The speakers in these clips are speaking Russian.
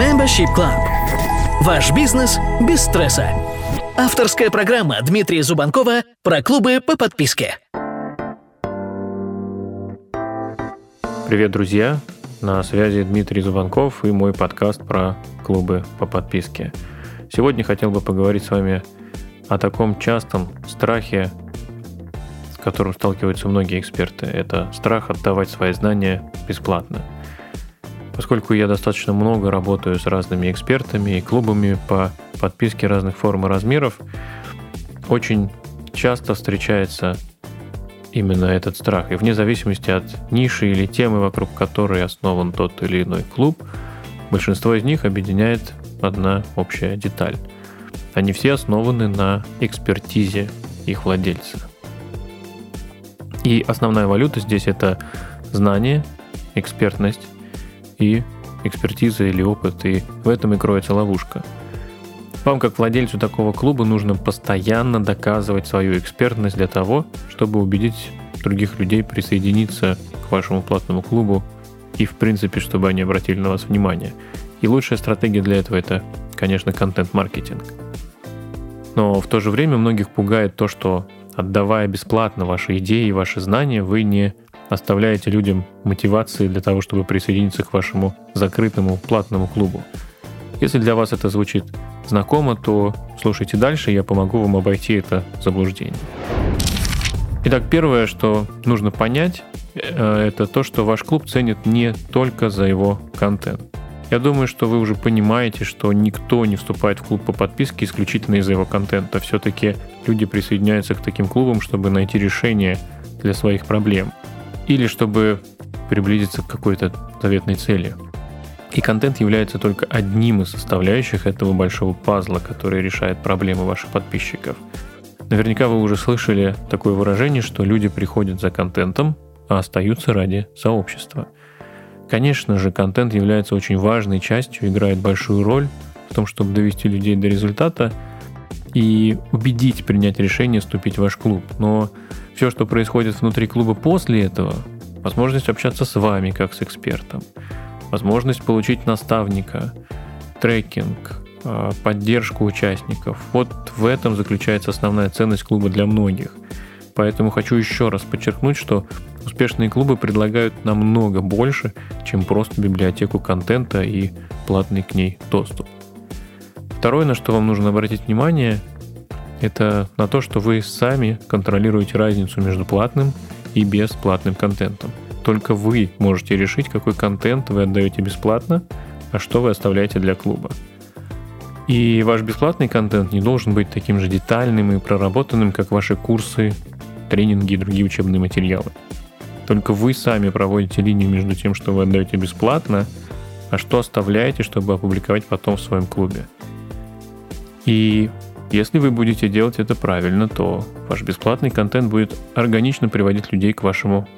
Membership Club. Ваш бизнес без стресса. Авторская программа Дмитрия Зубанкова про клубы по подписке. Привет, друзья! На связи Дмитрий Зубанков и мой подкаст про клубы по подписке. Сегодня хотел бы поговорить с вами о таком частом страхе, с которым сталкиваются многие эксперты. Это страх отдавать свои знания бесплатно – Поскольку я достаточно много работаю с разными экспертами и клубами по подписке разных форм и размеров, очень часто встречается именно этот страх. И вне зависимости от ниши или темы, вокруг которой основан тот или иной клуб, большинство из них объединяет одна общая деталь. Они все основаны на экспертизе их владельца. И основная валюта здесь это знание, экспертность и экспертиза или опыт, и в этом и кроется ловушка. Вам, как владельцу такого клуба, нужно постоянно доказывать свою экспертность для того, чтобы убедить других людей присоединиться к вашему платному клубу и, в принципе, чтобы они обратили на вас внимание. И лучшая стратегия для этого это, конечно, контент-маркетинг. Но в то же время многих пугает то, что отдавая бесплатно ваши идеи и ваши знания, вы не оставляете людям мотивации для того, чтобы присоединиться к вашему закрытому платному клубу. Если для вас это звучит знакомо, то слушайте дальше, я помогу вам обойти это заблуждение. Итак, первое, что нужно понять, э, это то, что ваш клуб ценит не только за его контент. Я думаю, что вы уже понимаете, что никто не вступает в клуб по подписке исключительно из-за его контента. Все-таки люди присоединяются к таким клубам, чтобы найти решение для своих проблем или чтобы приблизиться к какой-то заветной цели. И контент является только одним из составляющих этого большого пазла, который решает проблемы ваших подписчиков. Наверняка вы уже слышали такое выражение, что люди приходят за контентом, а остаются ради сообщества. Конечно же, контент является очень важной частью, играет большую роль в том, чтобы довести людей до результата и убедить принять решение вступить в ваш клуб. Но все, что происходит внутри клуба после этого, возможность общаться с вами как с экспертом, возможность получить наставника, трекинг, а, поддержку участников. Вот в этом заключается основная ценность клуба для многих. Поэтому хочу еще раз подчеркнуть, что успешные клубы предлагают намного больше, чем просто библиотеку контента и платный к ней доступ. Второе, на что вам нужно обратить внимание, это на то, что вы сами контролируете разницу между платным и бесплатным контентом. Только вы можете решить, какой контент вы отдаете бесплатно, а что вы оставляете для клуба. И ваш бесплатный контент не должен быть таким же детальным и проработанным, как ваши курсы, тренинги и другие учебные материалы. Только вы сами проводите линию между тем, что вы отдаете бесплатно, а что оставляете, чтобы опубликовать потом в своем клубе. И если вы будете делать это правильно, то ваш бесплатный контент будет органично приводить людей к вашему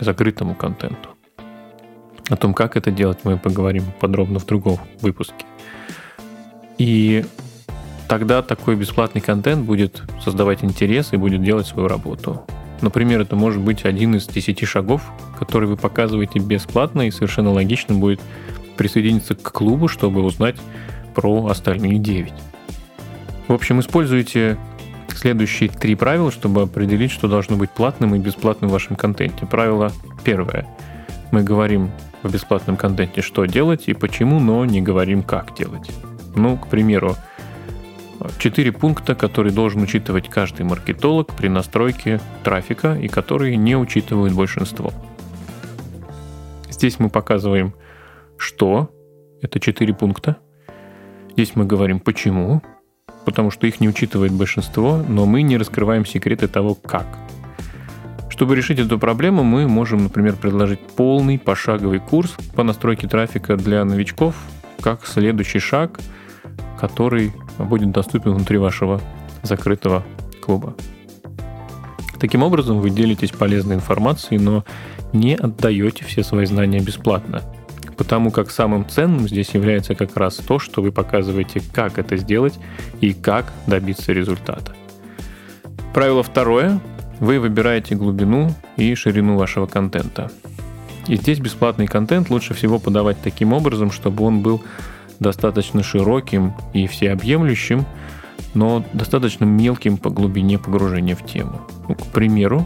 закрытому контенту. О том, как это делать, мы поговорим подробно в другом выпуске. И тогда такой бесплатный контент будет создавать интерес и будет делать свою работу. Например, это может быть один из десяти шагов, который вы показываете бесплатно, и совершенно логично будет присоединиться к клубу, чтобы узнать про остальные девять. В общем, используйте следующие три правила, чтобы определить, что должно быть платным и бесплатным в вашем контенте. Правило первое. Мы говорим в бесплатном контенте, что делать и почему, но не говорим, как делать. Ну, к примеру, четыре пункта, которые должен учитывать каждый маркетолог при настройке трафика и которые не учитывают большинство. Здесь мы показываем, что это четыре пункта. Здесь мы говорим, почему потому что их не учитывает большинство, но мы не раскрываем секреты того, как. Чтобы решить эту проблему, мы можем, например, предложить полный пошаговый курс по настройке трафика для новичков, как следующий шаг, который будет доступен внутри вашего закрытого клуба. Таким образом, вы делитесь полезной информацией, но не отдаете все свои знания бесплатно потому как самым ценным здесь является как раз то, что вы показываете, как это сделать и как добиться результата. Правило второе. Вы выбираете глубину и ширину вашего контента. И здесь бесплатный контент лучше всего подавать таким образом, чтобы он был достаточно широким и всеобъемлющим, но достаточно мелким по глубине погружения в тему. Ну, к примеру,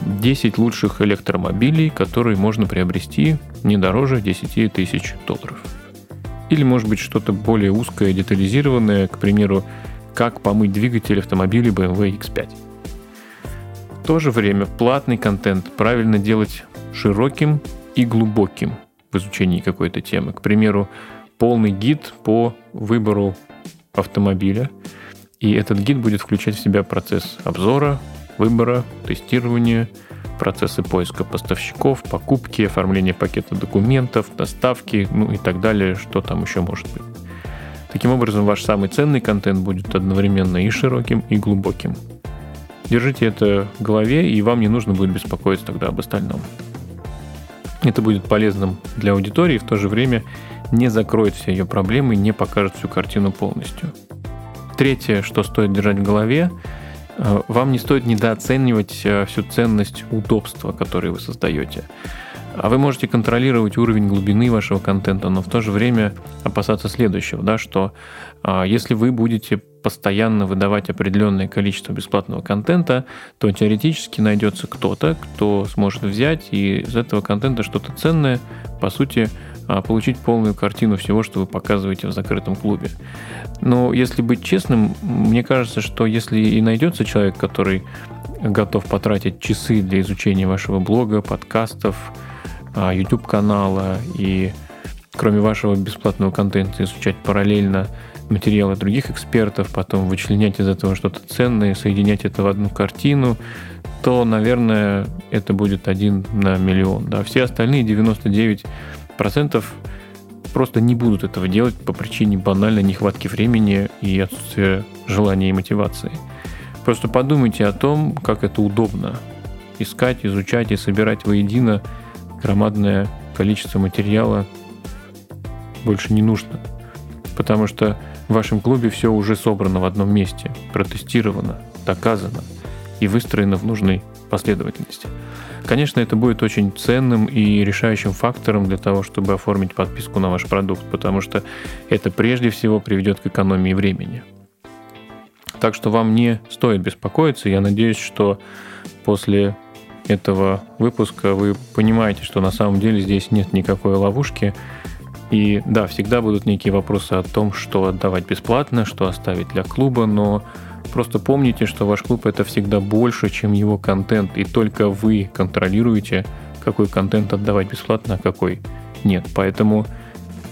10 лучших электромобилей, которые можно приобрести не дороже 10 тысяч долларов. Или, может быть, что-то более узкое, детализированное, к примеру, как помыть двигатель автомобиля BMW X5. В то же время платный контент правильно делать широким и глубоким в изучении какой-то темы. К примеру, полный гид по выбору автомобиля. И этот гид будет включать в себя процесс обзора, выбора, тестирования, процессы поиска поставщиков, покупки, оформления пакета документов, доставки, ну и так далее, что там еще может быть. Таким образом, ваш самый ценный контент будет одновременно и широким, и глубоким. Держите это в голове, и вам не нужно будет беспокоиться тогда об остальном. Это будет полезным для аудитории, в то же время не закроет все ее проблемы не покажет всю картину полностью. Третье, что стоит держать в голове, вам не стоит недооценивать э, всю ценность удобства, которое вы создаете. А вы можете контролировать уровень глубины вашего контента, но в то же время опасаться следующего, да, что а, если вы будете постоянно выдавать определенное количество бесплатного контента, то теоретически найдется кто-то, кто сможет взять и из этого контента что-то ценное, по сути, получить полную картину всего, что вы показываете в закрытом клубе. Но если быть честным, мне кажется, что если и найдется человек, который готов потратить часы для изучения вашего блога, подкастов, а, YouTube-канала и кроме вашего бесплатного контента изучать параллельно материалы других экспертов, потом вычленять из этого что-то ценное, соединять это в одну картину, то, наверное, это будет один на миллион. Да. Все остальные 99% просто не будут этого делать по причине банальной нехватки времени и отсутствия желания и мотивации. Просто подумайте о том, как это удобно искать, изучать и собирать воедино громадное количество материала больше не нужно. Потому что в вашем клубе все уже собрано в одном месте, протестировано, доказано и выстроено в нужной последовательности. Конечно, это будет очень ценным и решающим фактором для того, чтобы оформить подписку на ваш продукт, потому что это прежде всего приведет к экономии времени. Так что вам не стоит беспокоиться. Я надеюсь, что после этого выпуска вы понимаете, что на самом деле здесь нет никакой ловушки. И да, всегда будут некие вопросы о том, что отдавать бесплатно, что оставить для клуба, но просто помните, что ваш клуб это всегда больше, чем его контент, и только вы контролируете, какой контент отдавать бесплатно, а какой нет. Поэтому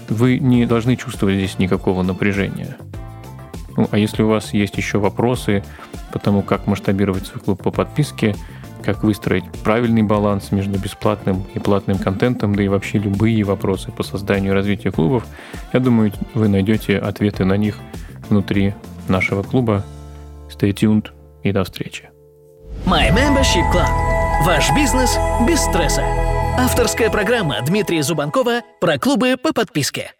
вы не должны чувствовать здесь никакого напряжения. Ну, а если у вас есть еще вопросы по тому, как масштабировать свой клуб по подписке, как выстроить правильный баланс между бесплатным и платным контентом, да и вообще любые вопросы по созданию и развитию клубов, я думаю, вы найдете ответы на них внутри нашего клуба. Stay tuned и до встречи. My Membership Club. Ваш бизнес без стресса. Авторская программа Дмитрия Зубанкова про клубы по подписке.